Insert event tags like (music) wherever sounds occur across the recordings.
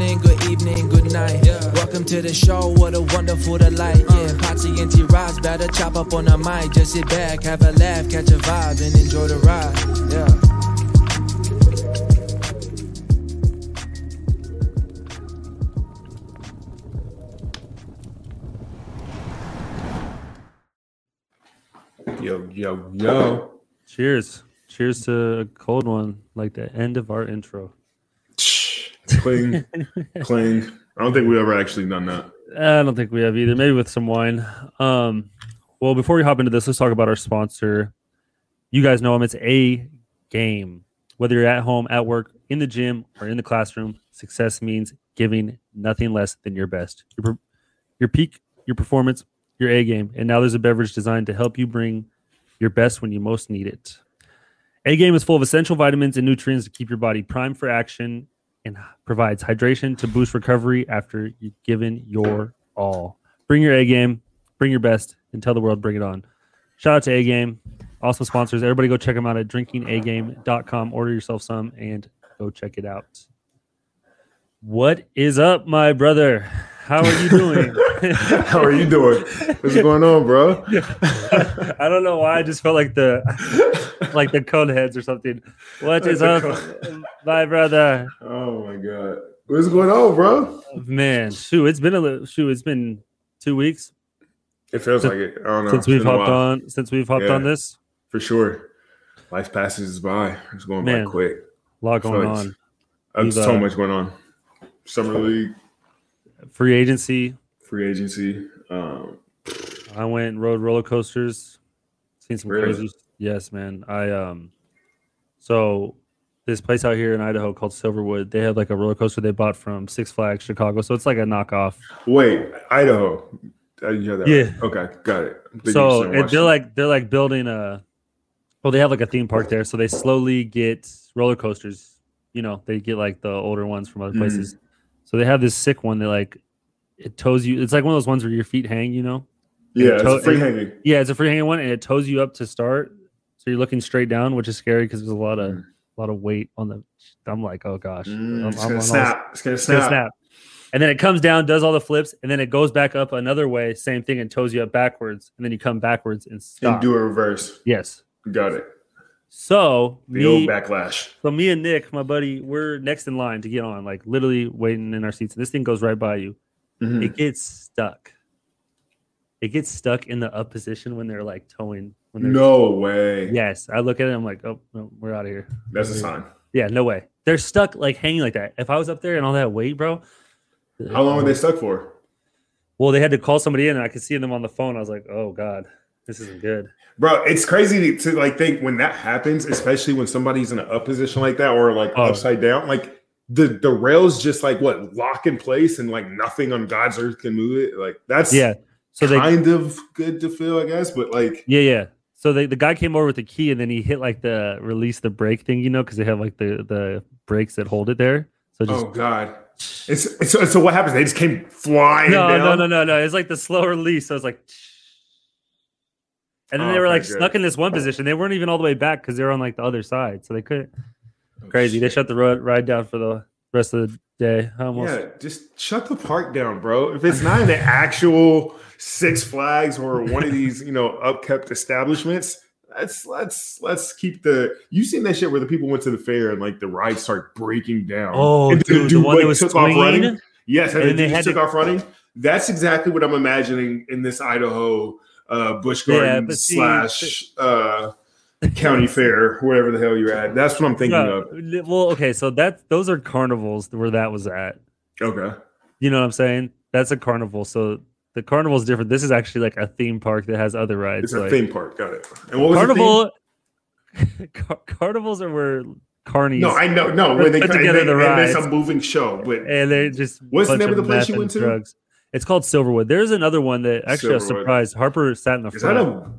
morning, good evening, good night. Welcome to the show, what a wonderful delight. Uh. Yeah, Patsy and T Rods better chop up on the mic. Just sit back, have a laugh, catch a vibe, and enjoy the ride. Yeah. Yo, yo, yo. Cheers. Cheers to a cold one, like the end of our intro. Cling, cling. I don't think we ever actually done that. I don't think we have either. Maybe with some wine. Um, well, before we hop into this, let's talk about our sponsor. You guys know him. It's a game. Whether you're at home, at work, in the gym, or in the classroom, success means giving nothing less than your best. Your, your peak, your performance, your A game. And now there's a beverage designed to help you bring your best when you most need it. A game is full of essential vitamins and nutrients to keep your body primed for action and provides hydration to boost recovery after you've given your all. Bring your A game, bring your best, and tell the world bring it on. Shout out to A Game, also sponsors. Everybody go check them out at drinkingagame.com. Order yourself some and go check it out. What is up, my brother? How are you doing? (laughs) How are you doing? What's going on, bro? I don't know why. I just felt like the like the cone heads or something. What is up, my brother? Oh my god. What's going on, bro? Man, shoot, it's been a little shoot. It's been two weeks It feels like it. I don't know. since we've hopped on. Since we've hopped Yeah. on this, For sure. Life passes by. It's going Man. by quick. a lot going Thanks. on. We've, so uh, much going on. Summer league, Free agency. free agency. Um, I went and rode roller coasters. Seen some Really? crazy. Yes, man. I um. So this place out here in Idaho called Silverwood, they have like a roller coaster they bought from Six Flags Chicago. So it's like a knockoff. wait, Idaho. Uh, had Yeah. right. Okay, got it. So it, they're like they're like building a well they have like a theme park there so they slowly get roller coasters you know they get like the older ones from other Mhm. places so they have this sick one that like it tows you it's like one of those ones where your feet hang you know yeah, it's to- a free hanging. yeah it's a free hanging one and it tows you up to start so you're looking straight down which is scary because there's a lot of Mm. a lot of weight on the i'm like oh gosh Mm, I'm- it's I'm gonna on all- snap. It's gonna snap. it's gonna snap. And then it comes down, does all the flips, and then it goes back up another way, same thing, and tows you up backwards, and then you come backwards and stop. And do a reverse. Yes. Got it. So The me, backlash. so me and Nick, my buddy, we're next in line to get on, like literally waiting in our seats. And this thing goes right by you. Mhm. It gets stuck. It gets stuck in the up position when they're like towing. When they're No way. yes, I look at it. I'm like, oh, no, we're out of here. That's a sign. Yeah, no way. They're stuck like hanging like that. If I was up there and all that weight, bro. How long were they stuck for? Well, they had to call somebody in, and I could see them on the phone. I was like, "Oh God, this isn't good." Bro, it's crazy to, to, like think when that happens, especially when somebody's in an up position like that or like Oh. upside down, like the the rails just like what lock in place and like nothing on God's earth can move it. Like that's Yeah. So they, kind of good to feel, I guess, but like yeah, yeah. So they, the guy came over with the key, and then he hit like the release the brake thing, you know, because they have like the the brakes that hold it there. So just oh god, it's, it's so, so what happens? They just came flying no, down. no, no, no, no. It's like the slow release. So it's like, and then Oh, they were like good. stuck in this one position. They weren't even all the way back because they were on like the other side, so they couldn't. Oh, Crazy. They shut the road ride down for the rest of the day. Almost. Yeah, just shut the park down, bro. If it's not in the actual Six Flags or one of these, you know, upkept establishments, let's let's let's keep the. You seen that shit where the people went to the fair and like the rides start breaking down. Oh, And dude, the one that was took off running. Yes, and, And then they took to- off running. That's exactly what I'm imagining in this Idaho uh, Busch Yeah, Garden see- slash uh, (laughs) county fair, wherever the hell you're at. That's what I'm thinking No, of. well, okay, so that those are carnivals where that was at. Okay. You know what I'm saying? That's a carnival. So the carnival is different. This is actually like a theme park that has other rides. It's a like, theme park. Got it. And what was the carnival. (laughs) car- carnivals are where carnies. No, I know, no. When they put and together they- the and it's a moving show, but and they just What's the name of the place you went to? Drugs. It's called Silverwood. There's another one that actually I was surprised. Harper sat in the is front. a,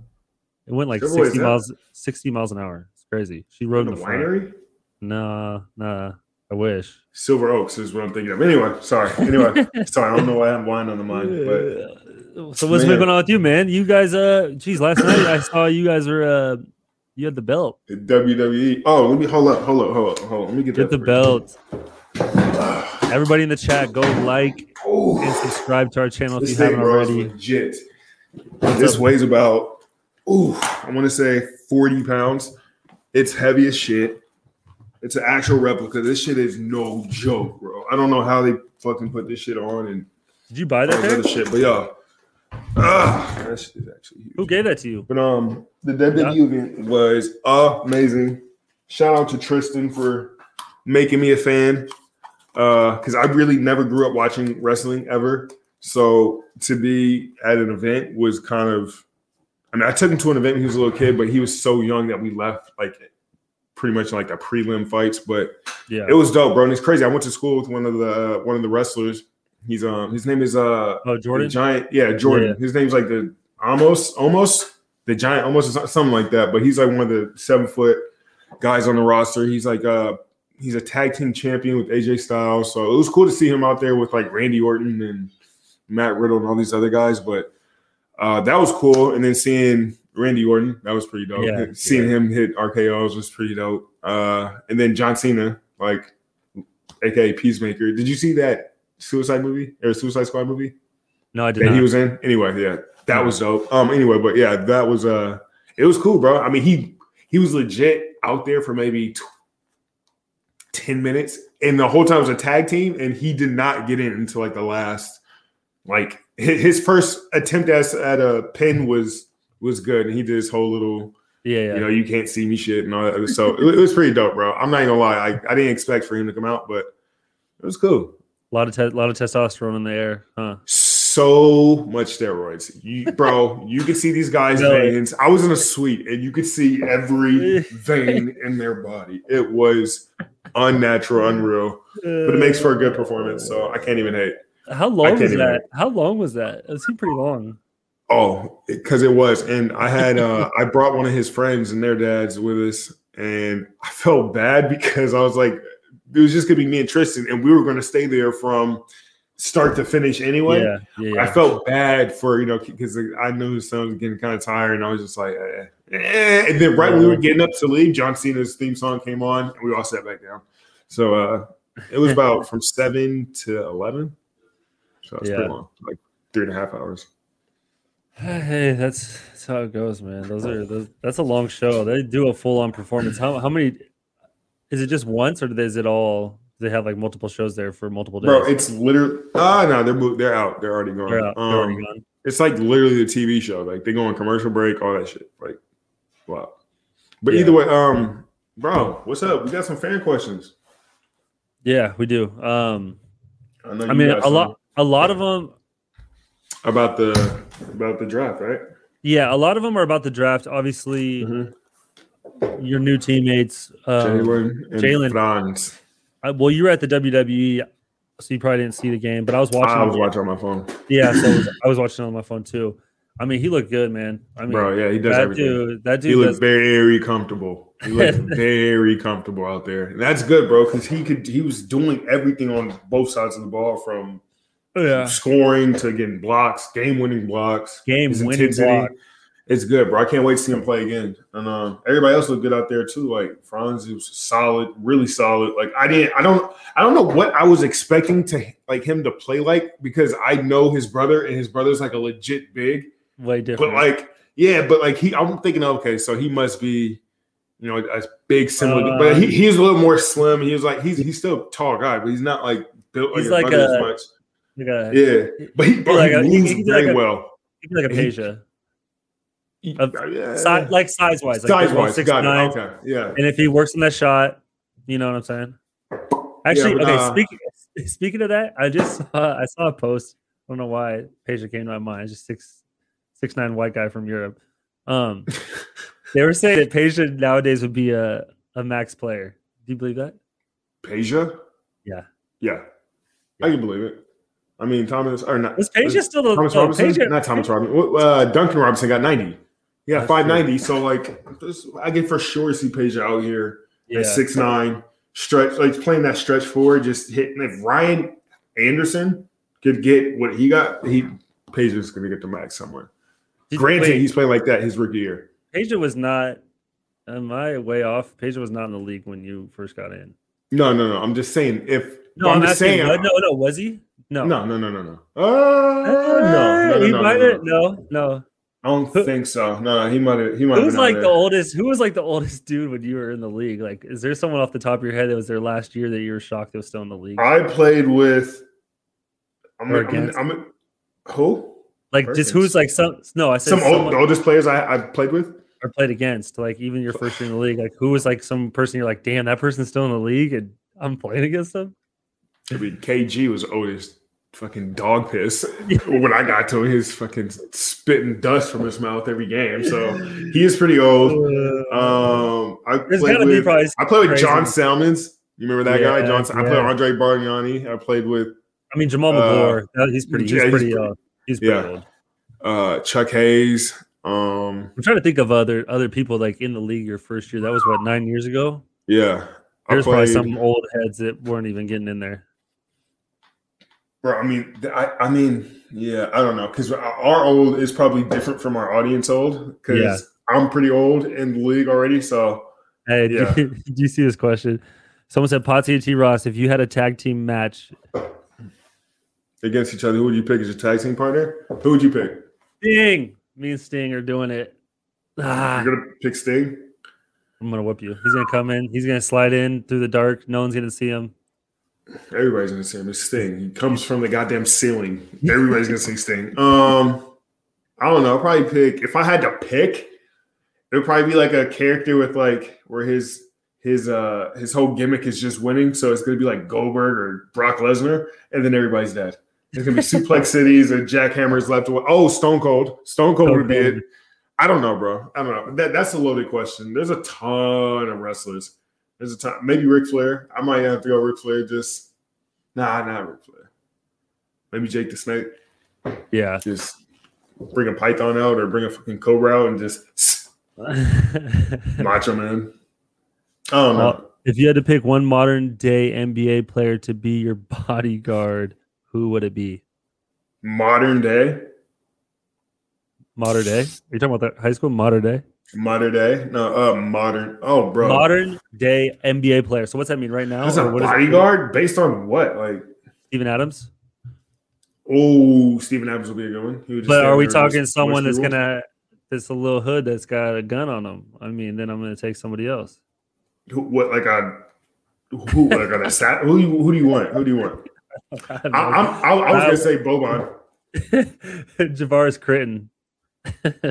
it went like Silverwood, 60 is that- miles, 60 miles an hour. It's crazy. She rode in the front. winery? Nah, nah. I wish. Silver Oaks is what I'm thinking of. Anyway, sorry. Anyway, (laughs) sorry. I don't know why I have wine on the mind, but so what's Man. going on with you, man? You guys, uh, geez, last night I saw you guys were, uh, you had the belt. WWE. Oh, let me hold up, hold up, hold up, hold up. Let me get Get the belt. Everybody in the chat, go like Oh, and subscribe to our channel if you haven't already. legit. This weighs about, ooh, I want to say 40 pounds. It's heavy as shit. It's an actual replica. This shit is no joke, bro. I don't know how they fucking put this shit on and Did you buy that? this other shit, but yeah. Ah, that shit is actually huge. Who gave that to you? But um, the WWE event was amazing. Shout out to Tristan for making me a fan. Uh, because I really never grew up watching wrestling ever. So to be at an event was kind of I mean, I took him to an event when he was a little kid, but he was so young that we left like pretty much like the prelim fights. But Yeah. it was dope, bro. And it's crazy. I went to school with one of the uh, one of the wrestlers. He's um his name is uh Oh, Jordan. giant, yeah, Jordan. Yeah. His name's like the almost, almost the giant, almost something like that. But he's like one of the seven foot guys on the roster. He's like uh he's a tag team champion with AJ Styles. So it was cool to see him out there with like Randy Orton and Matt Riddle and all these other guys. But uh, that was cool. And then seeing Randy Orton, that was pretty dope. Yeah, (laughs) seeing yeah. him hit RKOs was pretty dope. Uh, and then John Cena, like aka Peacemaker. Did you see that Suicide movie or Suicide Squad movie? No, I did that not. He was in anyway. Yeah, that no. was dope. Um, anyway, but yeah, that was uh, it was cool, bro. I mean, he he was legit out there for maybe. 10 minutes. And the whole time was a tag team, and he did not get in until like the last, like his first attempt at, at a pin was was good, and he did his whole little, yeah, yeah. you know, you can't see me shit and all that. So it was pretty dope, bro. I'm not gonna lie, I, I didn't expect for him to come out, but it was cool. A lot of te- lot of testosterone in the air, huh? So much steroids. You, bro, you could see these guys' Really? veins. I was in a suite and you could see every (laughs) vein in their body. It was unnatural, unreal, but it makes for a good performance. So I can't even hate. How long was that? How long was that? It seemed pretty long. Oh, because it was. And I had, uh, (laughs) I brought one of his friends and their dads with us. And I felt bad because I was like, it was just going to be me and Tristan. And we were going to stay there from start to finish anyway. yeah, yeah. I felt bad for you know because I knew his son was getting kind of tired, and I was just like, eh, eh. and then right when we were getting up to leave, John Cena's theme song came on, and we all sat back down. So uh, it was about (laughs) from seven to eleven, so it's Yeah. pretty long, like three and a half hours. (sighs) Hey, that's, that's how it goes, man. Those are those, that's a long show. They do a full on performance. How how many? Is it just once, or is it all? They have like multiple shows there for multiple days? Bro, it's literally ah no, they're they're out, they're already gone. They're out- they're already Um, gone. It's like literally the TV show, like they go on commercial break, all that shit, like wow. But Yeah. either way, um, bro, what's up? We got some fan questions. Yeah, we do. Um, know I mean, a lot, a lot of them. about the about the draft, right? Yeah, a lot of them are about the draft. Obviously, Mhm. your new teammates. Um, Jalen. Franz. I- well, you were at the WWE, so you probably didn't see the game, but I was watching. I was watching on my phone, Yeah, so was- (laughs) I was watching on my phone too. I mean, he looked good, man. I mean, bro. Yeah, he does that everything. dude, that he dude, looked does, very comfortable. He looked (laughs) very comfortable out there, and that's good, bro. Because he could, he was doing everything on both sides of the ball, from yeah, scoring to getting blocks, game-winning blocks, game-winning intensity. block. It's good, bro. I can't wait to see him play again. And um, everybody else looked good out there too. Like Franz was solid, really solid. Like I didn't, I don't, I don't know what I was expecting to like him to play like because I know his brother and his brother's like a legit big. Way different. But like, yeah, but like he, I'm thinking, okay, so he must be, you know, a big similar, Uh, but he, he's a little more slim. He was like, he's he's still a tall guy, but he's not like built like He's like a- as much. Like a- Yeah, but he, bro, like he a- moves he's very like a- well. he'd like a Peja. Of- Yeah. Si- like size wise, like size wise, six got nine. it. Okay, yeah. And if he works in that shot, you know what I'm saying. Actually, but, okay. uh, speaking (laughs) speaking of that, I just saw, I saw a post. I don't know why Peja came to my mind. It's just six six nine white guy from Europe. Um, (laughs) they were saying that Peja nowadays would be a a max player. Do you believe that? Peja? Yeah. Yeah. I can believe it. I mean, Thomas, or not. Is Peja still the Thomas no, Robinson? Peja- not Thomas Robinson. Uh, Duncan Robinson got 90. Yeah, That's 590. So, like, I can for sure see Peja out here Yeah. at six nine, stretch, like playing that stretch forward, just hitting. If Ryan Anderson could get what he got, he Peja's going to get the max somewhere. Did- Granted, wait, he's playing like that his rookie year. Peja was not. Am I way off? Peja was not in the league when you first got in. No, no, no. I'm just saying if. No, I'm, I'm, just saying. what? no, no, was he? No, no, no, no, no, no. Uh, no, no, no, he no, no, no. No, no. I don't think so. No, he might have. He might Who have been like there. the oldest? Who was like the oldest dude when you were in the league? Like, is there someone off the top of your head that was there last year that you were shocked that was still in the league? I played with. I'm, Or I'm, against? I'm, who? Like, just who's like some? No, I said Some old, oldest players I, I played with. or played against. Like, even your first year in the league. Like, who was like some person you're like, damn, that person's still in the league, and I'm playing against them. I mean, KG was oldest. Fucking dog piss. (laughs) when I got to him, he's fucking spitting dust from his mouth every game. So he is pretty old. Um, I played with. I played with. John Salmons. You remember that guy, Yeah, John? I played. Andre Bargnani. I played with I mean, Jamal Uh, Magloire. uh, he's pretty. He's yeah, he's pretty. pretty- uh, he's pretty yeah. old. uh, Chuck Hayes. Um, I'm trying to think of other other people like in the league your first year. That was what nine years ago. yeah, I There's probably some old heads that weren't even getting in there. Bro, I mean, I, I mean, yeah, I don't know, because our old is probably different from our audience old. Because Yeah. I'm pretty old in the league already, so Hey, Yeah. do, (laughs) do you see this question? Someone said, Potsy and T. Ross, if you had a tag team match, against each other, who would you pick as your tag team partner? Who would you pick? Sting, me and Sting are doing it. Ah, You're gonna pick Sting. I'm gonna whoop you. He's gonna come in. He's gonna slide in through the dark. No one's gonna see him. Everybody's gonna say him. It's Sting. He comes from the goddamn ceiling. Everybody's gonna see Sting. Um, I don't know. I'll probably pick if I had to pick, it would probably be like a character with like where his his uh his whole gimmick is just winning. So it's gonna be like Goldberg or Brock Lesnar, and then everybody's dead. It's gonna be suplex cities or jackhammers left. away. Oh, Stone Cold. Stone Cold would be Stone it. I don't know, bro. I don't know. That, that's a loaded question. There's a ton of wrestlers. There's a time. Maybe Ric Flair. I might have to go Ric Flair. Just nah, not Ric Flair. Maybe Jake the Snake. Yeah. Just bring a python out or bring a fucking cobra out and just (laughs) macho man. I don't know. If you had to pick one modern day NBA player to be your bodyguard, who would it be? Modern day, Modern day? Are you talking about the high school? Modern day? Modern day. No, uh, modern. Oh, bro. Modern day NBA player. So what's that mean right now? That's a what does it bodyguard based on what? Like, Steven Adams? oh, Steven Adams will be a good one. But are we talking just someone push that's gonna that's a little hood that's got a gun on them? I mean, then I'm gonna take somebody else. Who, what like a who like a stat? Who, you- who do you want? Who do you want? (laughs) I I, I, I was gonna say Boban. (laughs) Javaris Crittenton.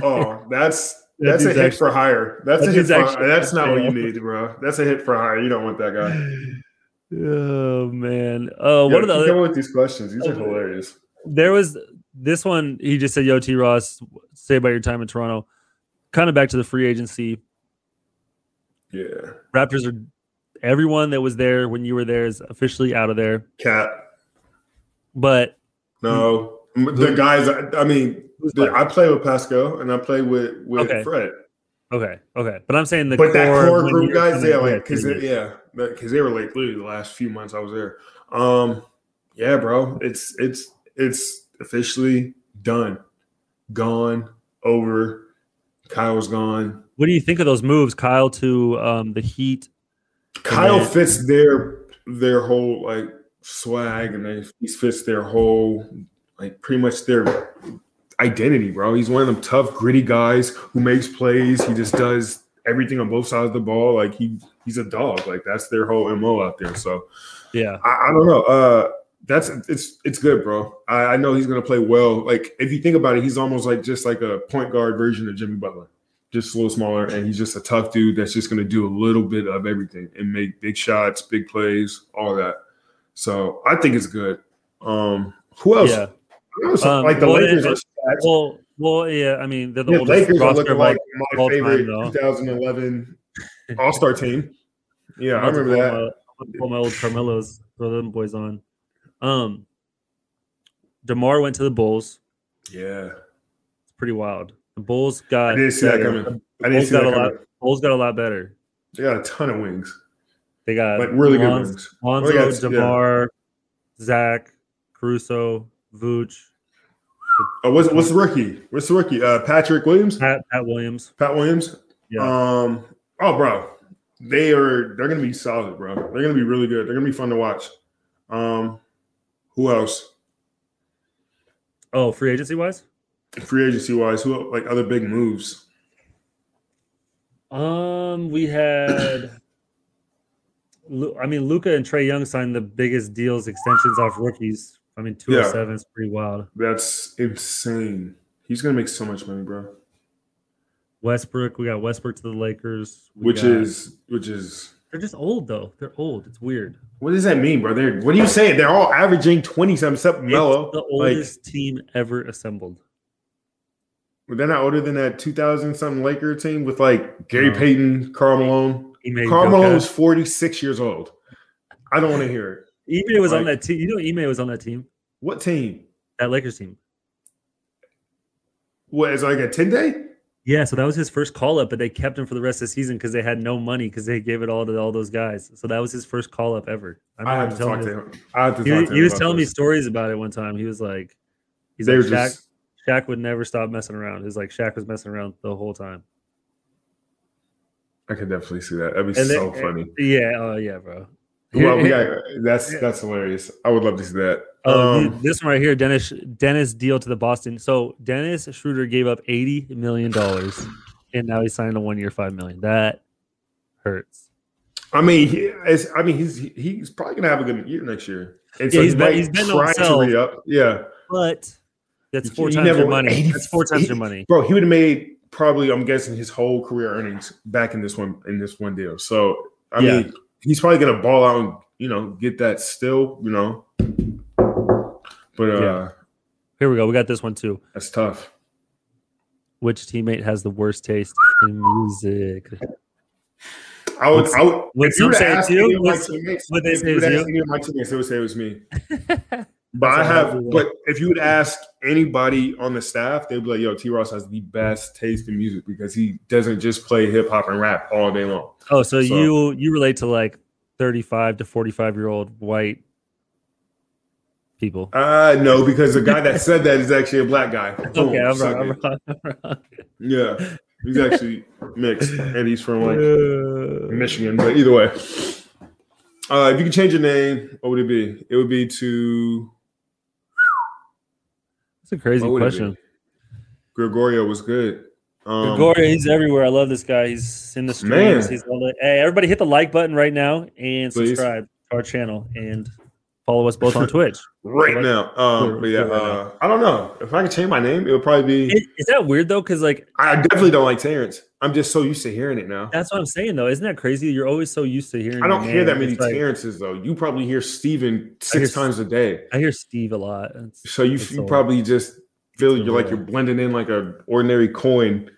Oh, that's That that's a hit actually- for hire. That's that a hit for actually That's not what you need, bro. That's a hit for hire. You don't want that guy. Oh man. Oh, Yeah, what are the other? with these questions? These are Okay. hilarious. There was this one. He just said, "Yo, T. Ross, say about your time in Toronto." Kind of back to the free agency. Yeah, Raptors are. Everyone that was there when you were there is officially out of there. cat. But No, the guys. I, mean, the. I play with Pascal and I play with with Okay. Fred. okay, okay. But I'm saying the but that core core group guys, yeah, like because yeah, because they were like literally the last few months I was there. Um, yeah, bro, it's it's it's officially done, gone, over. Kyle's gone. What do you think of those moves, Kyle, to um, the Heat? Kyle then- fits their their whole like swag, and they, he fits their whole like pretty much their identity, bro. He's one of them tough, gritty guys who makes plays. He just does everything on both sides of the ball. Like he he's a dog. Like that's their whole mo out there. So Yeah, I, I don't know. Uh, that's it's it's good, bro. I, I know he's gonna play well. Like if you think about it, he's almost like just like a point guard version of Jimmy Butler, just a little smaller, and he's just a tough dude that's just gonna do a little bit of everything and make big shots, big plays, all that. So I think it's good. Um, who else? yeah. Who else? Um, like the well, Lakers it- are stacked. Well, well, yeah. I mean, they're the Yeah, oldest Lakers are roster looking like my all time, favorite (laughs) 2011 All Star team. Yeah, I I'm about to remember that. my- I'm about Pull my old Carmelos, throw them boys on. Um, Demar went to the Bulls. Yeah, It's pretty wild. The Bulls got I didn't see that coming. I didn't Bulls see got that a lot. Bulls got a lot better. They got a ton of wings, They got like really good wings. Lonzo, got- yeah. Demar, Zach, Caruso, Vooch, Oh, what's what's the rookie? What's the rookie? Uh, Patrick Williams, Pat, Pat Williams. Pat Williams. Yeah. Um. Oh, bro, they are they're gonna be solid, bro. They're gonna be really good. They're gonna be fun to watch. Um, who else? Oh, free agency wise? Free agency wise, who like other big moves? Um, we had. I mean, Luka and Trae Young signed the biggest deals extensions off rookies. I mean, two oh Yeah. is pretty wild. That's insane. He's gonna make so much money, bro. Westbrook, we got Westbrook to the Lakers, Which got- is which is they're just old though. They're old. It's weird. what does that mean, bro? They're, what are you saying? They're all averaging twenty something, except. It's the Like oldest team ever assembled. they're not older than that two thousand something Laker team with like Gary No. Payton, Karl Malone. Karl. Malone's forty six years old. I don't want to hear it. (laughs) Ime was on that team. You know, Ime was on that team. What team? That Lakers team. What is it like a ten day? Yeah, so that was his first call up, but they kept him for the rest of the season because they had no money because they gave it all to all those guys. So that was his first call up ever. I I have to talk to him-. I have to He, talk to he was telling me stories about it one time. He was like, he's They like, Shaq, just Shaq would never stop messing around. He's like, Shaq was messing around the whole time. I could definitely see that. That'd be And so then- funny. Yeah, oh yeah, bro. Well, we got, that's that's hilarious. I would love to see that. Oh, Um, this one right here, Dennis Dennis deal to the Boston. So Dennis Schroeder gave up eighty million dollars, and now he signed a one year five million. That hurts. I mean, he, I mean, he's he's probably gonna have a good year next year. And Yeah, he's he bet- might he's betting on try to himself. re-up. Yeah, But that's four you times your money. 80 That's four times your money. bro, he would have made probably, I'm guessing, his whole career earnings back in this one in this one deal. So I Yeah. mean, he's probably gonna ball out and you know get that still, you know. But uh Yeah. Here we go. We got this one too. that's tough. Which teammate has the worst taste in music? I would, Would- I would, would if you some say it's you? Would- teammates, would they say it's you? my teammates, they would say it was me. (laughs) But That's I have, that. but if you would ask anybody on the staff, they'd be like, "Yo, T. Ross has the best taste in music because he doesn't just play hip hop and rap all day long." Oh, so, So- you you relate to like thirty five to forty five year old white people. Uh no, because the guy that said that is actually a black guy. (laughs) Boom, Okay, I'm wrong. I'm wrong. I'm wrong. Yeah, he's actually mixed, and he's from like Uh, Michigan. But either way, uh, if you could change your name, what would it be? It would be to That's a crazy what would it question. Gregorio was good. Um, Gregorio, he's everywhere. I love this guy. He's in the streams. Man. He's on the, hey, everybody hit the like button right now and Please. subscribe to our channel and follow us both on (laughs) Twitch. right Right. now. Um, but yeah, uh, I don't know if I could change my name. It would probably be. Is, is that weird though? Because like I definitely don't like Terrence. I'm just so used to hearing it now. that's what I'm saying though. Isn't that crazy? You're always so used to hearing. I don't hear that many like- Terrences though. You probably hear Steven six S- times a day. I hear Steve a lot. It's- So you, you a- probably just feel you're like you're blending in like a ordinary coin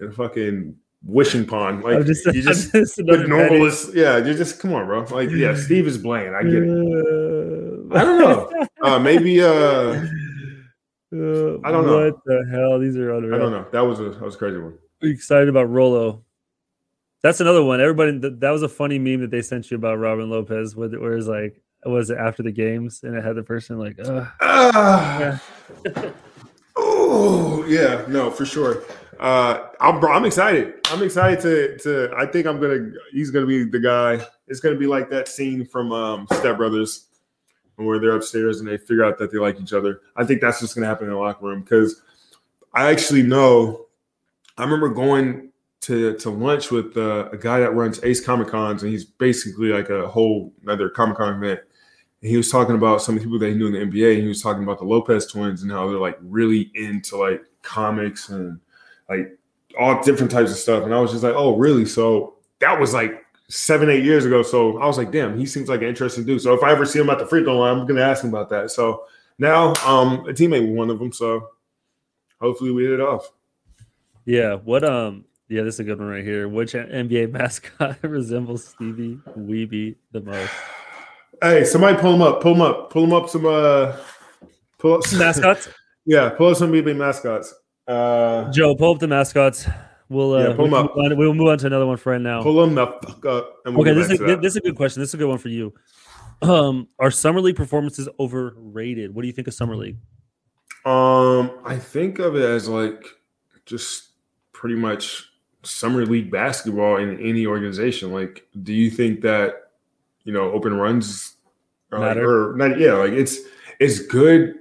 in a fucking wishing pond. Like I'm just, you just just the normalist. Yeah, you're just come on, bro. Like yeah, Steve is bland. I get it. Uh, I don't know. (laughs) Uh, maybe uh, Uh, I don't know. What the hell? These are unreal. I don't know. That was a that was a crazy one. excited about Rolo. That's another one. Everybody, th- that was a funny meme that they sent you about Robin Lopez, with where it's like, was it after the games, and it had the person like. Ah. (laughs) oh yeah, no, for sure. Uh, I'm I'm excited. I'm excited to to. I think I'm gonna. He's gonna be the guy. It's gonna be like that scene from um, Step Brothers, where they're upstairs and they figure out that they like each other. I think that's what's gonna happen in the locker room because I actually know. I remember going to to lunch with uh, a guy that runs Ace Comic Cons, and he's basically like a whole another Comic Con event. And he was talking about some of the people that he knew in the NBA. And he was talking about the Lopez twins and how they're like really into like comics and like all different types of stuff. And I was just like, oh, really? So that was like seven, eight years ago. So I was like, damn, he seems like an interesting dude. So if I ever see him at the free throw line, I'm gonna ask him about that. So now um a teammate with one of them. So hopefully we hit it off. yeah, what um, yeah, this is a good one right here. Which NBA (laughs) mascot (laughs) resembles Stevie Weeby the most? (sighs) Hey, somebody pull him up, pull him up, pull him up some uh pull up some Mascots, (laughs) yeah, pull up some BB mascots. Uh Joe, pull up the mascots. We'll uh, Yeah, pull 'em we can up. on- we'll move on to another one for right now. pull them the fuck up and we'll okay, this is that. this is a good question. This is a good one for you. Um, are summer league performances overrated? What do you think of summer league? Um, I think of it as like just pretty much summer league basketball in any organization. Like, do you think that you know open runs are like, or not? Yeah, like it's it's good.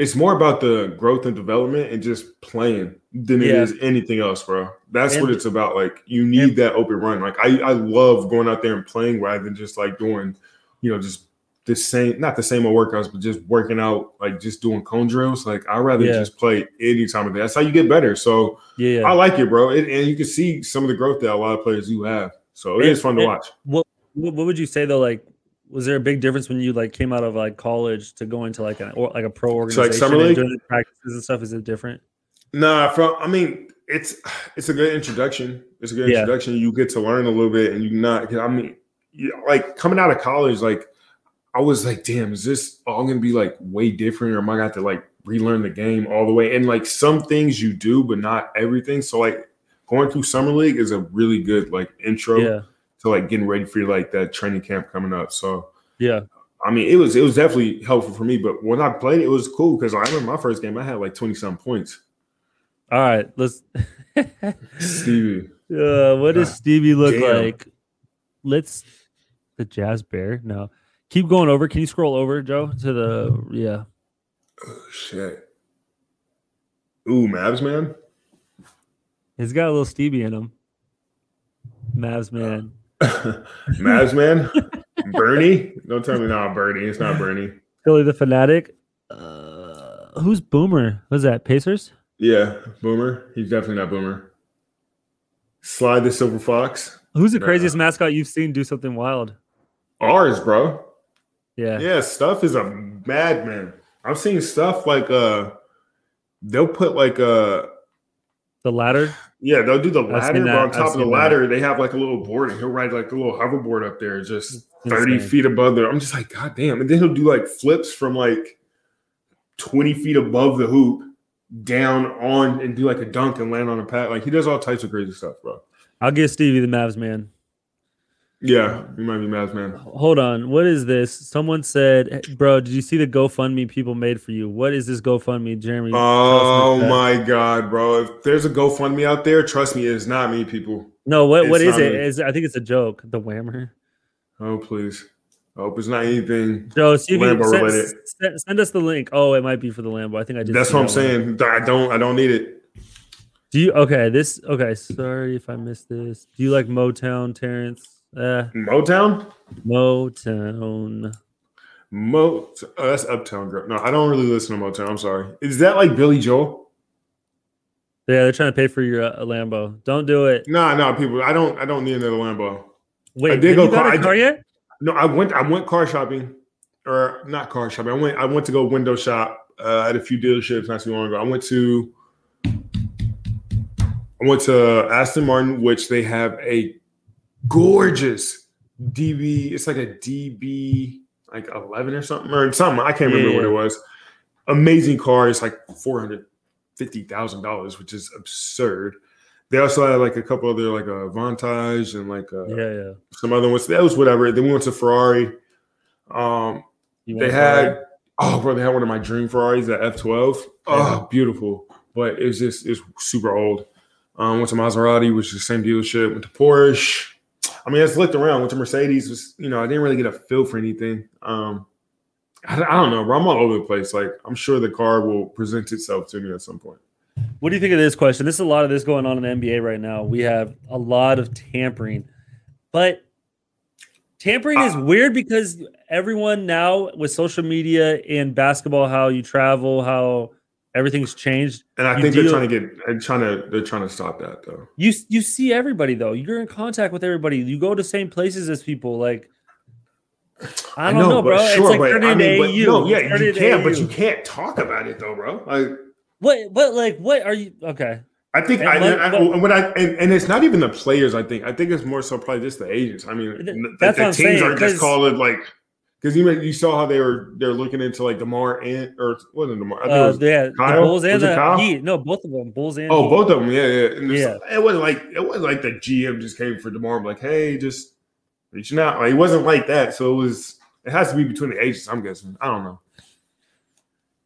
It's more about the growth and development and just playing than it Yeah. is anything else, bro. That's what it's about. Like you need and- that open run. Like I, I love going out there and playing rather than just like doing, you know, just the same, not the same old workouts, but just working out, like just doing cone drills. Like I'd rather Yeah. just play any time of day. That's how you get better. So Yeah, I like it, bro. It, and you can see some of the growth that a lot of players do have. So it And- is fun to watch. What what would you say though? Like, was there a big difference when you like came out of like college to going to like an or like a pro So, organization like, summer and league? the practices and stuff? Is it different? Nah, from I mean, it's it's a good introduction. It's a good Yeah. introduction. You get to learn a little bit, and you not. I mean, you, like coming out of college, like I was like, damn, is this all gonna be like way different, or am I got to like relearn the game all the way? And like some things you do, but not everything. So like going through summer league is a really good like intro Yeah, to like getting ready for like that training camp coming up. So yeah. I mean, it was it was definitely helpful for me. But when I played, it was cool because I remember my first game, I had like twenty some points. All right, let's. (laughs) Stevie. Uh, what does Stevie look damn. like? Let's the Jazz Bear. No, keep going over. Can you scroll over, Joe, to the yeah? Oh shit. Ooh, Mavs man. He's got a little Stevie in him. Mavs man. (laughs) Mavs man. Bernie. Don't tell me not Bernie. It's not Bernie. Philly the fanatic. Uh, who's Boomer? Who's that? Pacers. Yeah, Boomer. He's definitely not Boomer. Slide the Silver Fox. Who's the Nah. craziest mascot you've seen do something wild? Ours, bro. Yeah. Yeah, stuff is a madman. I've seen stuff like uh they'll put like uh The ladder. yeah, they'll do the I've ladder, but on I've top of the seen that. ladder, they have like a little board and he'll ride like a little hoverboard up there, just 30 Insane. feet above there. I'm just like, God damn. And then he'll do like flips from like 20 feet above the hoop down on and do like a dunk and land on a pad. Like he does all types of crazy stuff, bro. I'll give Stevie the Mavs man. Yeah, you might be mad, man. Hold on. What is this? Someone said, "Hey, "Bro, did you see the GoFundMe people made for you? What is this GoFundMe, Jeremy?" Oh my god, bro! If there's a GoFundMe out there, trust me, it's not me, people. No, what what It's is not it? I think it's a joke. The Whammer. Oh please, I hope it's not anything. Joe, see if you Lambo send, related. send, send us the link. Oh, it might be for the Lambo. I think I just. That's what I'm that one. saying. I don't. I don't need it. Do you okay? This okay. Sorry if I missed this. Do you like Motown, Terrence? Uh, Motown. Motown. Mo. Oh, that's Uptown Girl. No, I don't really listen to Motown. I'm sorry. Is that like Billy Joel? Yeah, they're trying to pay for your uh, Lambo. Don't do it. Nah, nah, people. I don't. I don't need another Lambo. Wait, I did did you go got car- a I car yet? No, I went. I went car shopping, or not car shopping. I went. I went to go window shop uh, at a few dealerships not too long ago. I went to. I went to Aston Martin, which they have a gorgeous DB. It's like a DB like eleven or something or something. I can't remember what it was. Amazing car. It's like four hundred fifty thousand dollars, which is absurd. They also had like a couple other like a Vantage and like a, Yeah, yeah. some other ones. That was whatever. Then we went to Ferrari. Um, they had car? oh, bro, they had one of my dream Ferraris, that F twelve. Oh, beautiful, but it was just it's super old. Um, went to Maserati, which is the same dealership. Went to Porsche. I mean, I just looked around. Went to Mercedes. Was you know, I didn't really get a feel for anything. Um, I, I don't know, bro. I'm all over the place. Like, I'm sure the car will present itself to me at some point. What do you think of this question? This is a lot of this going on in the NBA right now. We have a lot of tampering, but tampering is Uh, weird because everyone now with social media and basketball, how you travel, how everything's changed. And I You think deal- they're trying to get, they're trying to, they're trying to stop that though. You you see everybody though. You're in contact with everybody. You go to same places as people. Like I don't know, but bro. it's like but I mean, but no, yeah, you can, but you can't talk about it though, bro. Like, what what like what are you okay? I think And I, like- I, but- when I and, and it's not even the players. I think I think it's more so probably just the agents. I mean, Th- the, that's the I'm teams saying, are just call it like because you you saw how they were they're looking into like Demar and or wasn't Demar? I think it Uh, was, yeah, Kyle? Bulls and Was it the? Heat. No, both of them. Bulls and oh, Heat. both of them. Yeah, yeah. Yeah. It wasn't like it wasn't like the GM just came for Demar. Like, hey, just reaching out. Like, it wasn't like that. So it was. It has to be between the agents. I'm guessing. I don't know.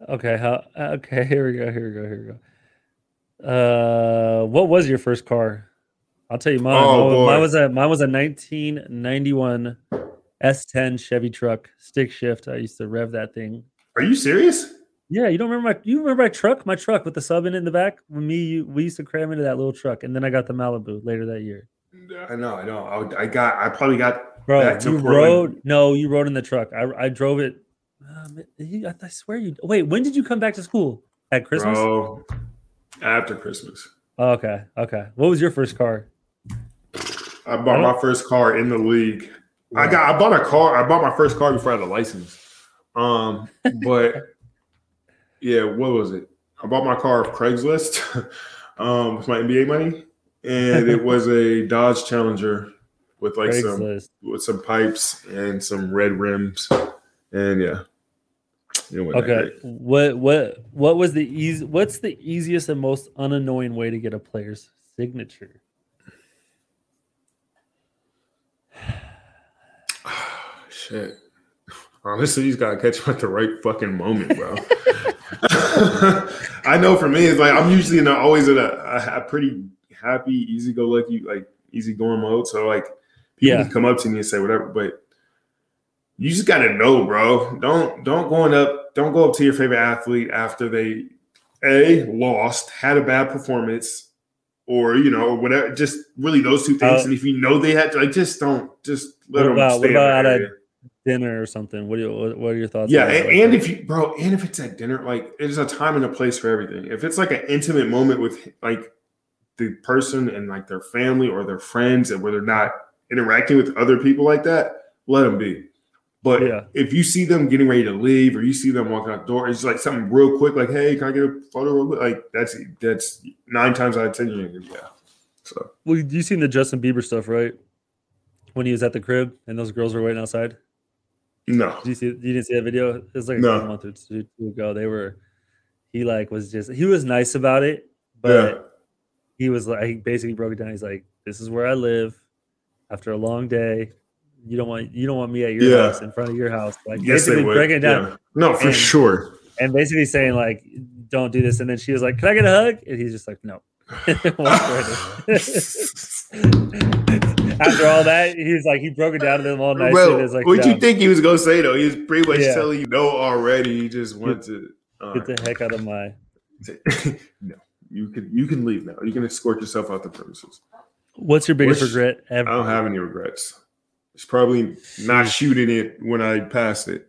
Okay, how, okay, (laughs) here we go, here we go, here we go. Uh, what was your first car? I'll tell you mine. Oh, mine, mine was a mine was a 1991 S10 Chevy truck, stick shift. I used to rev that thing. Are you serious? Yeah, you don't remember my you remember my truck, my truck with the sub in it in the back. When me, you, we used to cram into that little truck, and then I got the Malibu later that year. I know, I know. I, I got. I probably got. Bro, you rode? No, you rode in the truck. I I drove it. Um, he- I, I swear you. Wait, when did you come back to school? At Christmas? Bro, after Christmas, Oh, okay, okay. What was your first car? I bought my first car in the league. I got. I bought a car. I bought my first car before I had a license. Um, but (laughs) yeah, what was it? I bought my car off Craigslist (laughs) um, with my NBA money, and it was a Dodge Challenger with like some with some pipes and some red rims, and yeah. Okay. What what what was the easy? What's the easiest and most unannoying way to get a player's signature? Shit. (laughs) Honestly, you just gotta catch him at the right fucking moment, bro. (laughs) I know for me, it's like I'm usually in a, always in a, a, a pretty happy, easy-go-lucky, like easy-going mode. So like people Yeah. come up to me and say whatever, but you just gotta know, bro. Don't don't going up, don't go up to your favorite athlete after they a lost, had a bad performance, or you know, whatever. Just really those two things. Uh, and if you know they had to, like, just don't just let What them about- stay in about area. Dinner or something? What do you what, are your thoughts? Yeah, and, and if you, bro, and if it's at dinner, like there's a time and a place for everything. If it's like an intimate moment with like the person and like their family or their friends, and where they're not interacting with other people like that, let them be. But Yeah. if you see them getting ready to leave, or you see them walking out the door, it's like something real quick, like, "Hey, can I get a photo?" Real quick? Like that's that's nine times out of ten, you're gonna- yeah. So well, you seen the Justin Bieber stuff, right? When he was at the crib and those girls were waiting outside. No, Did you see? You didn't see that video? It was like No. a month or two, two ago. They were. He like was just he was nice about it, but yeah, he was like he basically broke it down. He's like, "This is where I live. After a long day, you don't want you don't want me at your Yeah. house in front of your house." Like yes, basically breaking it down Yeah. No, for And- sure. and basically saying like, "Don't do this." And then she was like, "Can I get a hug?" And he's just like, "No." (laughs) (laughs) (laughs) Walked right in. After all that, he's like he broke it down to them all and it's like, what "No, you think he was gonna say though? He was pretty much Yeah. telling you no already. He just wanted to. Get the heck out of my. (laughs) no, you can you can leave now. You can escort yourself out the premises. What's your biggest Which- regret ever? I don't have any regrets. It's probably not shooting it when I passed it.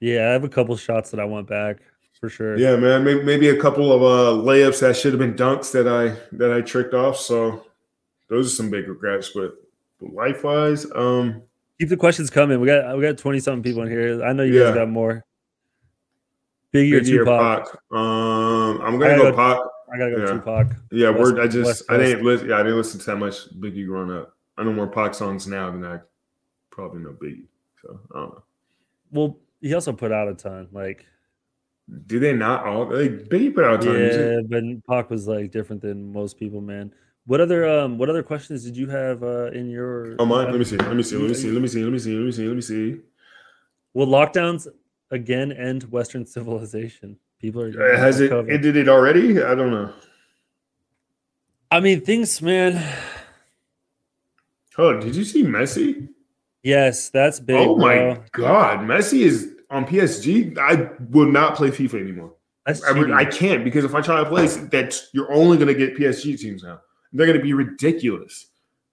Yeah, I have a couple shots that I want back for sure. Yeah, man. Maybe, maybe a couple of uh, layups that should have been dunks that I that I tricked off. So those are some big regrets. But life wise, um, Keep the questions coming. We got we got twenty something people in here. I know you guys got more. Biggie or Biggie Tupac? Pac. Um, I'm gonna gotta go Pac. I gotta go Yeah. Tupac. Yeah, West- word. I just West I didn't listen. Yeah, I didn't listen to that much Biggie growing up. I know more Pac songs now than I probably know Biggie. So I don't know. Well, he also put out a ton. Like, Do they not all? Like, Biggie put out a ton yeah, but Pac was like different than most people, man. What other um what other questions did you have uh in your Oh my, let me see. Let me see. Let me see. Let me see. Let me see. Let me see. Let me see. Let me see. Will lockdowns again end Western (laughs) civilization? People are Uh, has it COVID. ended it already? I don't know. I mean, things, man. Oh, did you see Messi? Yes, that's big. oh my bro. god, Messi is on PSG. I will not play FIFA anymore. That's I, mean. I can't because if I try to play, that you're only going to get PSG teams now. They're going to be ridiculous.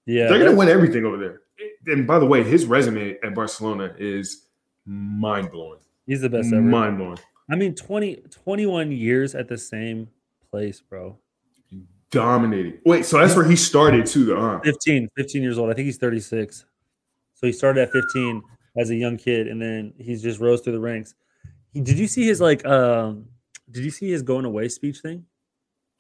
yeah, They're going to win everything over there. And by the way, his resume at Barcelona is mind blowing. he's the best ever. Mind blowing. I mean, 20, 21 years at the same place, bro. Dominating. Wait, so that's where he started too, though, huh? 15, 15 years old. I think he's 36. So he started at 15 as a young kid and then he's just rose through the ranks. He, did you see his like um did you see his going away speech thing?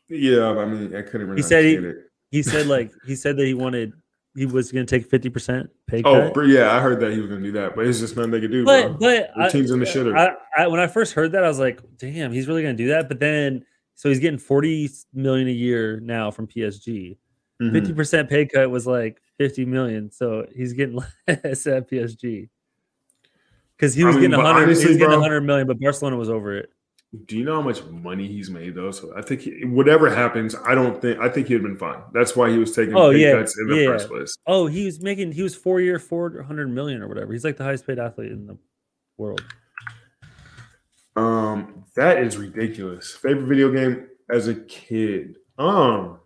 Yeah, I mean, I couldn't really He said he- it. He said like (laughs) he said that he wanted he was going to take 50% pay cut. Oh, yeah, I heard that he was going to do that, but it's just nothing they could do. but bro. but The team's in the shitter. I, I when I first heard that I was like, "Damn, he's really going to do that." But then so he's getting 40 million a year now from PSG. Mhm. 50% pay cut was like 50 million. So he's getting (laughs) less at PSG. Because he I was mean, getting 100, he was getting 100 million, but Barcelona was over it. Do you know how much money he's made though? So I think he, whatever happens, I don't think I think he'd been fine. That's why he was taking Oh, pay yeah, cuts in the yeah. first place. Oh, he was making he was four year four hundred million or whatever. He's like the highest paid athlete in the world. Um, that is ridiculous. Favorite video game as a kid. Um,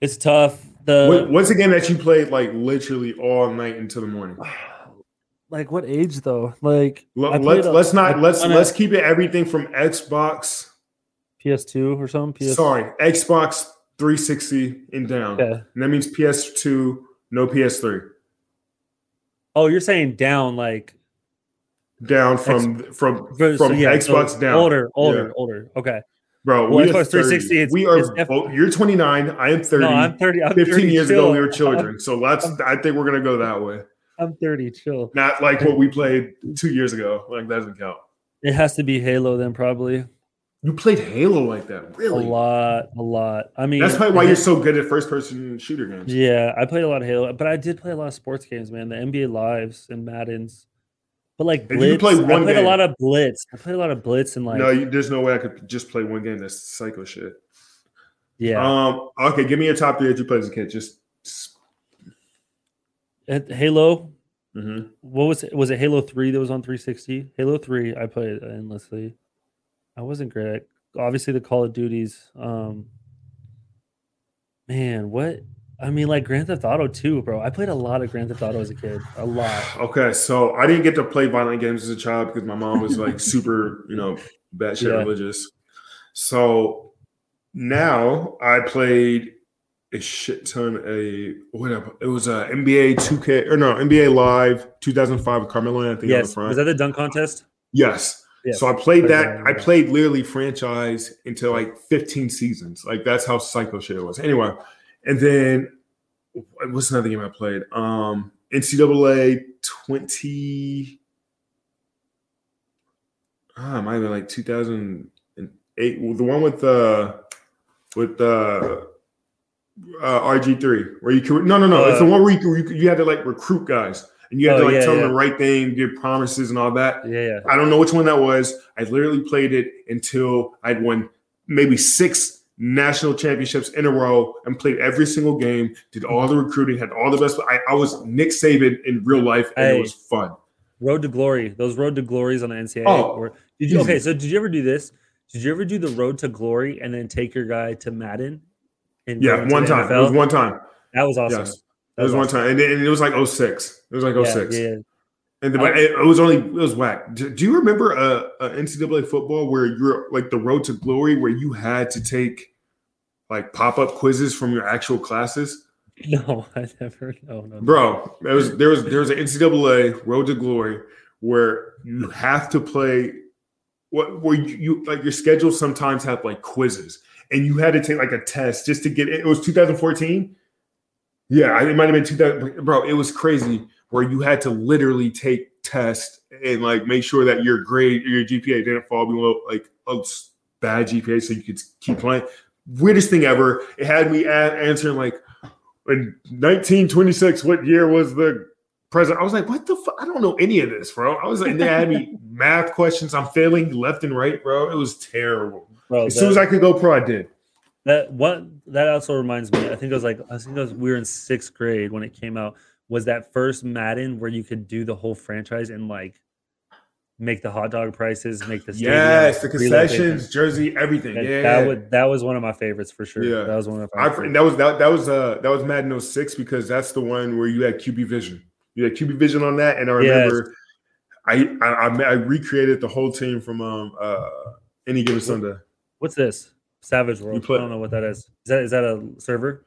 It's tough. The what, what's a game that you played like literally all night until the morning? (sighs) (sighs) (sighs) like what age though? Like Let, let's a- let's I not let's played let's keep it everything from Xbox. PS2 or something. PS Sorry, Xbox 360 and down. Okay. And that means PS2, no PS3. Oh, you're saying down like Down from from so from yeah, so Xbox down. older, older, Yeah. older. Okay. Bro, Well, we are Xbox 360, it's- we are it's def- both, you're 29, I am 30. No, I'm 30. I'm 15 30, years chill. ago we were children. So let's (laughs) I think we're gonna go that way. I'm 30. Chill. Not like what we played two years ago. Like that doesn't count. It has to be Halo then, probably. You played Halo like that, A lot, a lot. I mean, That's probably why you're so good at first person shooter games. Yeah, I played a lot of Halo, but I did play a lot of sports games, man. The NBA Lives and Madden's. But like If you Blitz, play I played game- a lot of Blitz. I played a lot of Blitz and like no, you, there's no way I could just play one game. That's psycho shit. yeah. Um. Okay, give me your top three that you played as a kid. Just. At Halo, Mhm. what was it? Was it Halo 3 that was on 360? Halo 3, I played endlessly. I wasn't great. at- Obviously the Call of Duties. Um man, what I mean, like Grand Theft Auto 2, bro. I played a lot of Grand Theft Auto as a kid. A lot. Okay, so I didn't get to play violent games as a child because my mom was like (laughs) super, you know, batshit Yeah. religious. So now I played a shit ton. A whatever it was a NBA 2K or no NBA Live 2005 with Carmelo Anthony on the Yes. front. Was that the dunk contest? yes. Yes. So I played that. I played literally franchise until like 15 seasons. Like that's how psycho shit it was. Anyway, and then what's another game I played? Um NCAA 20 ah, might have been like 2008. Well, The one with uh with uh uh, RG3, where you could no, no, no. it's the Uh, one where you, you, you had to like recruit guys, and you had Oh, to like yeah, tell them the right thing, give promises and all that. Yeah, yeah. I don't know which one that was. I literally played it until I'd won maybe six national championships in a row and played every single game, did all the recruiting, had all the best. I, I was Nick Saban in real life, and Hey. it was fun. Road to Glory. Those Road to Glories on the NCAA. Oh, were- did you okay? So did you ever do this? Did you ever do the Road to Glory and then take your guy to Madden? And Yeah, one time. It was one time. That was awesome. Yes. That It was one awesome. time. And, it- and it was like 06. It was like Yeah, 06. yeah, yeah. And the, I- it, was only it was whack. Do, do you remember uh, uh, a, a NCAA football where you're like the road to glory, where you had to take like pop up quizzes from your actual classes? (laughs) No, I never. No, no, no. Bro, there was there was there was an NCAA road to glory where you have to play what where you, you like your schedule sometimes have like quizzes and you had to take like a test just to get it. It was 2014. Yeah, it might have been 2000. Bro, it was crazy where you had to literally take tests and like make sure that your grade, your GPA didn't fall below like a bad GPA so you could keep playing. Weirdest thing ever. It had me answering like in 1926, what year was the president? I was like, what the fuck? I don't know any of this, bro. I was like, they had me (laughs) math questions. I'm failing left and right, bro. It was terrible. Bro, As that, soon as I could go pro, I did. that what that also reminds me. I think it was like I think it was we were in sixth grade when it came out. Was that first Madden where you could do the whole franchise and like make the hot dog prices, make the stadium, Yes, the concessions, jersey, everything. That, yeah, that was that was one of my favorites for sure. Yeah. that was one of my I, that was that, that was uh that was Madden 06 because that's the one where you had QB vision. You had QB vision on that, and I Yes. remember I, I I I recreated the whole team from um uh any given Sunday. What's this? Savage World. play- I don't know what that is. Is that is that a server?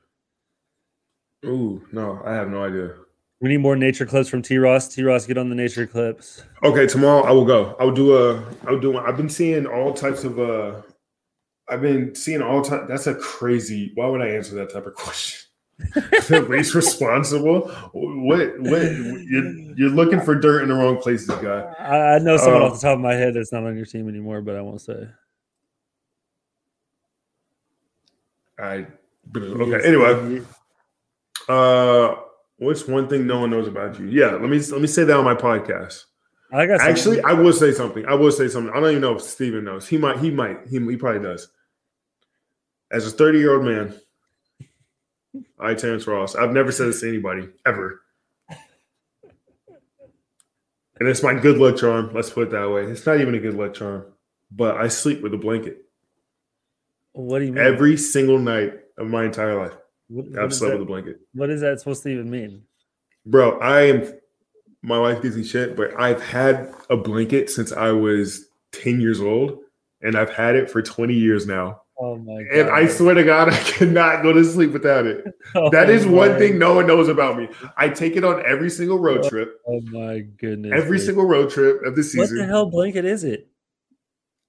Ooh, no, I have no idea. We need more nature clips from T Ross. T Ross, get on the nature clips. Okay, tomorrow I will go. I will do a. I'll do. I've been seeing all types of. uh I've been seeing all time. That's a crazy. Why would I answer that type of (laughs) question? (laughs) the least responsible. What? What? You're, you're looking for dirt in the wrong places, guy. I, I know someone Uh, off the top of my head that's not on your team anymore, but I won't say. I. Okay. Anyway, uh, what's one thing no one knows about you? Yeah, let me let me say that on my podcast. I got something. Actually, I will say something. I will say something. I don't even know if Steven knows. He might. He might. He, he probably does. As a 30 year old man, I, Terrence Ross, I've never said this to anybody ever. And it's my good luck charm. Let's put it that way. It's not even a good luck charm, but I sleep with a blanket what do you mean? every single night of my entire life. what, what I've slept that, with a blanket. what is that supposed to even mean? Bro, I am. My wife gives me shit, but I've had a blanket since I was 10 years old, and I've had it for 20 years now. Oh my god! And I swear to God, (laughs) I cannot go to sleep without it. (laughs) Oh that Oh is one thing no one knows about me. I take it on every single road oh trip, Oh my goodness! every dude. single road trip of the season. What the hell blanket is it?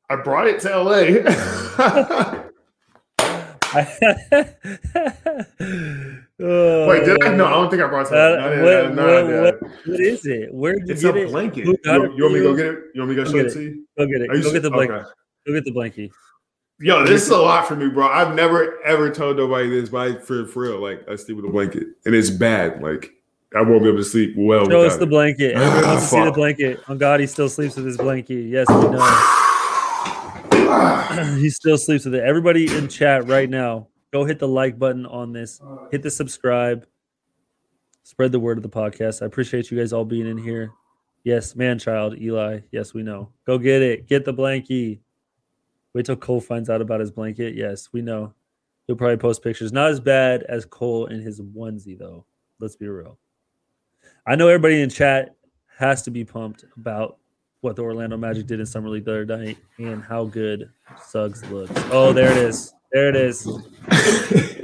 I brought it to LA. (laughs) (laughs) Wait, did I? No, I don't think I brought it. Uh, No, what- no, no, what- what- is it? Where did you It's a get it? blanket. Who You, you want me to go get it? You want me to go Go show get it it. to you? Go get it. Go get the blanket. okay. Go get the blankie. Yo, this is a lot for me, bro. I've never ever told nobody this, but I, for for real, like I sleep with a blanket, and it's bad. Like I won't be able to sleep well. Show us the it. blanket. (laughs) Everyone wants to see the blanket. Oh God, he still sleeps with his blankie. Yes, we know. (clears throat) he still sleeps with it. Everybody in chat right now, go hit the like button on this. Hit the subscribe. Spread the word of the podcast. I appreciate you guys all being in here. Yes, man, child, Eli. Yes, we know. Go get it. Get the blankie. Wait till Cole finds out about his blanket. Yes, we know. He'll probably post pictures. Not as bad as Cole in his onesie, though. Let's be real. I know everybody in chat has to be pumped about what the Orlando Magic did in Summer League the other night and how good Suggs looks. Oh, there it is. There it is.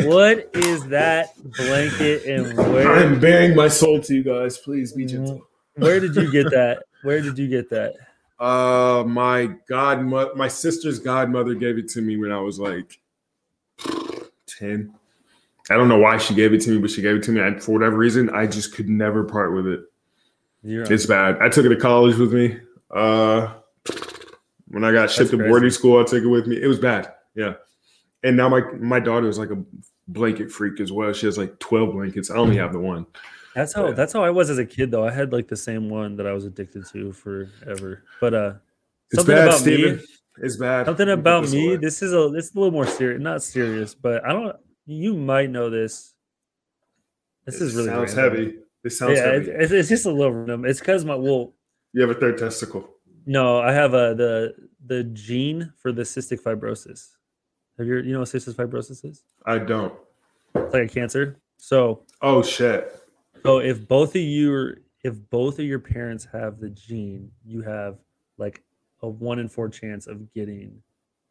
What is that blanket and where I'm bearing my soul to you guys. Please be gentle. where did you get that? Where did you get that? Uh, my godmother, my sister's godmother gave it to me when I was like ten. I don't know why she gave it to me, but she gave it to me. And for whatever reason, I just could never part with it. You're It's bad. I took it to college with me. Uh, when I got shipped to boarding school, I took it with me. It was bad. Yeah. And now my my daughter is like a blanket freak as well. She has like twelve blankets. I only have the one. That's how Yeah. that's how I was as a kid though. I had like the same one that I was addicted to forever. But uh It's something bad, about Steven. me It's bad. something about this me away. this is a this is a little more serious not serious but i don't you might know this this It is really sounds random. heavy. This sounds yeah heavy. it's, it's just a little random it's because my well you have a third testicle. no i have a the the gene for the cystic fibrosis have you you know what cystic fibrosis is I don't. it's like a cancer so Oh shit. so if both of you if both of your parents have the gene you have like a one in four chance of getting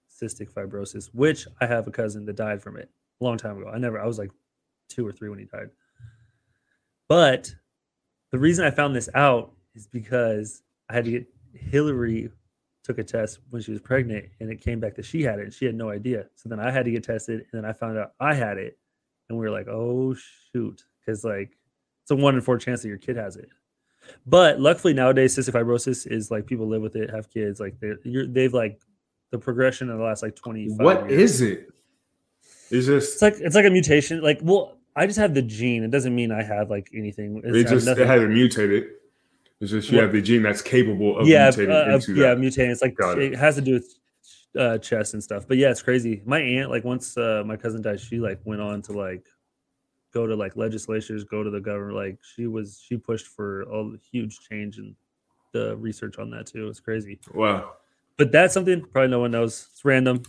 cystic fibrosis which i have a cousin that died from it a long time ago i never i was like two or three when he died but the reason i found this out is because i had to get hillary took a test when she was pregnant and it came back that she had it and she had no idea so then i had to get tested and then i found out i had it and we were like oh shoot because like it's a one in four chance that your kid has it but luckily nowadays cystic fibrosis is like people live with it have kids like they're they've like the progression in the last like 25 What years. is it? It's just it's like it's like a mutation like well i just have the gene it doesn't mean i have like anything it's it just it hasn't mutated. It's just you have the gene that's capable of yeah mutating uh, into yeah that. mutating it's like Got it. it. has to do with uh chest and stuff but yeah it's crazy my aunt like once uh my cousin died she like went on to like go to like legislatures go to the government like she was she pushed for a huge change in the research on that too it's crazy Wow. but that's something probably no one knows it's random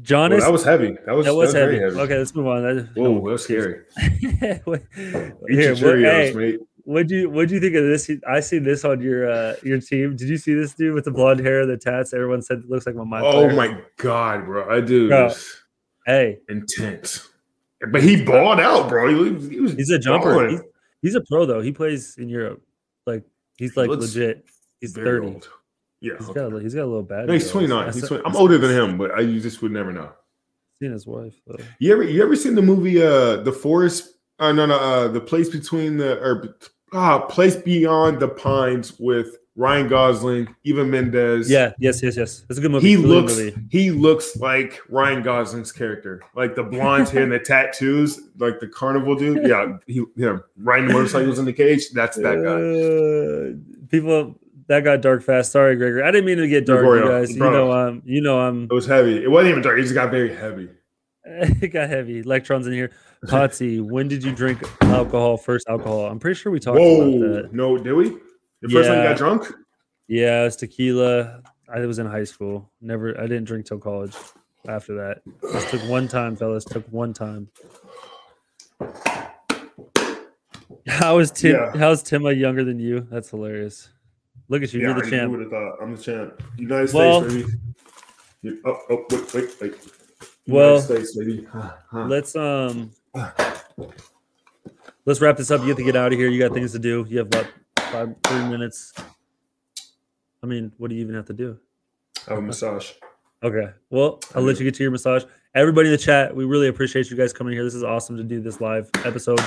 john Well, is that was heavy. That was, that was very heavy. Okay, let's move on. That, Whoa, no that was scary. (laughs) Here, Cheerios, hey, mate. What'd you what'd you think of this? I see this on your uh your team. Did you see this dude with the blonde hair, the tats? Everyone said it looks like my mind. Oh my god, bro! I do. Bro. Hey, intense. But he balled out, bro. He was, he was he's a jumper. He's, he's a pro though. He plays in Europe. Like he's like looks legit. He's thirty. old. Yeah, He's okay. got a, he's got a little bad. no, he's twenty nine. He's 20, I'm older than him, but I you just would never know. Seen his wife though. You ever you ever seen the movie uh The Forest? Uh no no uh the place between the or ah place beyond the pines with Ryan Gosling, Eva Mendes. Yeah. Yes. Yes. Yes. It's a good movie. He looks movie. he looks like Ryan Gosling's character. Like the blonde hair and the tattoos, like the carnival dude. Yeah, he him. Riding the motorcycles in the cage. That's that guy. Uh, people that got dark fast. Sorry, Gregory. I didn't mean to get dark, Gregorio, you guys. You bro. know, um, you know, I'm. It was heavy. It wasn't even dark. It just got very heavy. (laughs) it got heavy. Electrons in here. Potsy, when did you drink alcohol? First alcohol. I'm pretty sure we talked about that. No, did we? The first time you got drunk? Yeah, it was tequila. I was in high school. Never. I didn't drink till college. After that, just took one time, fellas. Took one time. How is Tim? Yeah. How's Tima younger than you? That's hilarious. Look at you. You're the I champ. would have thought. I'm the champ. United Well- States, baby. You- oh, oh, wait, wait, wait. United Well, States, baby. Huh, (sighs) huh. Let's um let's wrap this up. You have to get out of here. You got things to do. You have about five three minutes. I mean, what do you even have to do? Have a massage. Okay. Well, I'll let you get to your massage. Everybody in the chat, we really appreciate you guys coming here. This is awesome to do this live episode.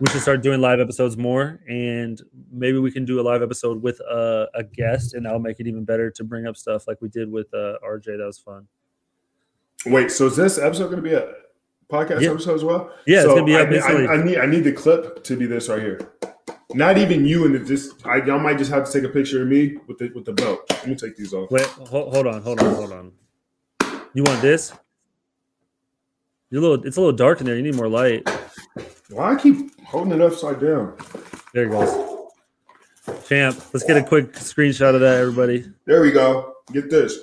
We should start doing live episodes more, and maybe we can do a live episode with a, a guest, and that'll make it even better to bring up stuff like we did with uh, RJ. That was fun. Wait, so is this episode going to be a podcast Yeah. episode as well? Yeah, it's gonna be I, I, I need I need the clip to be this right here. Not even you and the just I y'all might just have to take a picture of me with the with the belt. Let me take these off. Wait, hold, hold on, hold on, hold on. You want this? You're a little. It's a little dark in there. You need more light. Why I keep holding it upside down? There it goes. Champ, let's get a quick screenshot of that, everybody. There we go. Get this.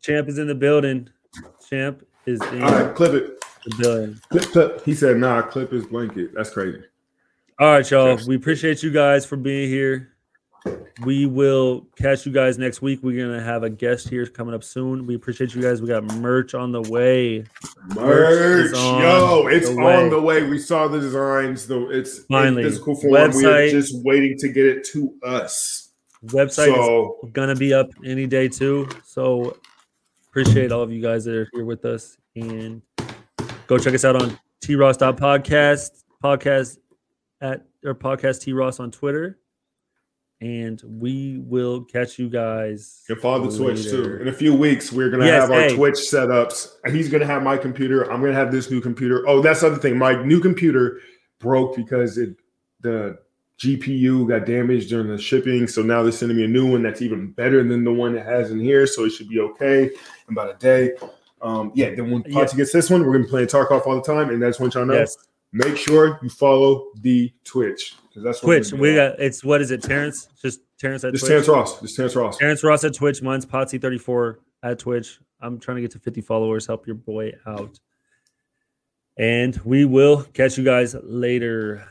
Champ is in the building. Champ is in All right, clip it. Building. Clip clip. He said, "Nah, clip his blanket." That's crazy. All right, y'all. We appreciate you guys for being here. We will catch you guys next week. We're gonna have a guest here coming up soon. We appreciate you guys. We got merch on the way. Merch, is on yo, it's the on the way. We saw the designs, though. It's Finally. in physical form. We're just waiting to get it to us. Website is So gonna be up any day too. So appreciate all of you guys that are here with us. And go check us out on T Ross podcast, podcast at or podcast T Ross on Twitter. And we will catch you guys. Can follow the Twitch too. In a few weeks, we're gonna Yes, have our hey. Twitch setups. And he's gonna have my computer. I'm gonna have this new computer. Oh, that's the other thing. My new computer broke because it the GPU got damaged during the shipping. So now they're sending me a new one that's even better than the one it has in here. So it should be okay in about a day. Um, yeah, then when Yeah. Gets this one, we're gonna be playing Tarkov all the time. And that's when y'all know. Yes. Make sure you follow the Twitch. Because that's what Twitch. gonna We got it's what is it, Terrence? Just Terrence at Just Twitch. Terrence Ross. Just Terrence Ross. Terrence Ross at Twitch. Mine's Potsy34 at Twitch. I'm trying to get to 50 followers. Help your boy out. And we will catch you guys later.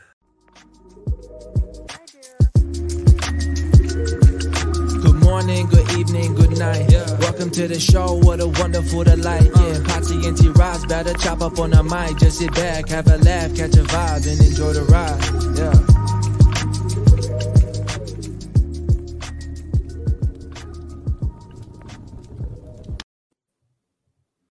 Good morning, good evening, good night. Welcome to the show, what a wonderful delight. Yeah, Patsy and T Ross better chop up on the mic. Just sit back, have a laugh, catch a vibe, and enjoy the ride. Yeah.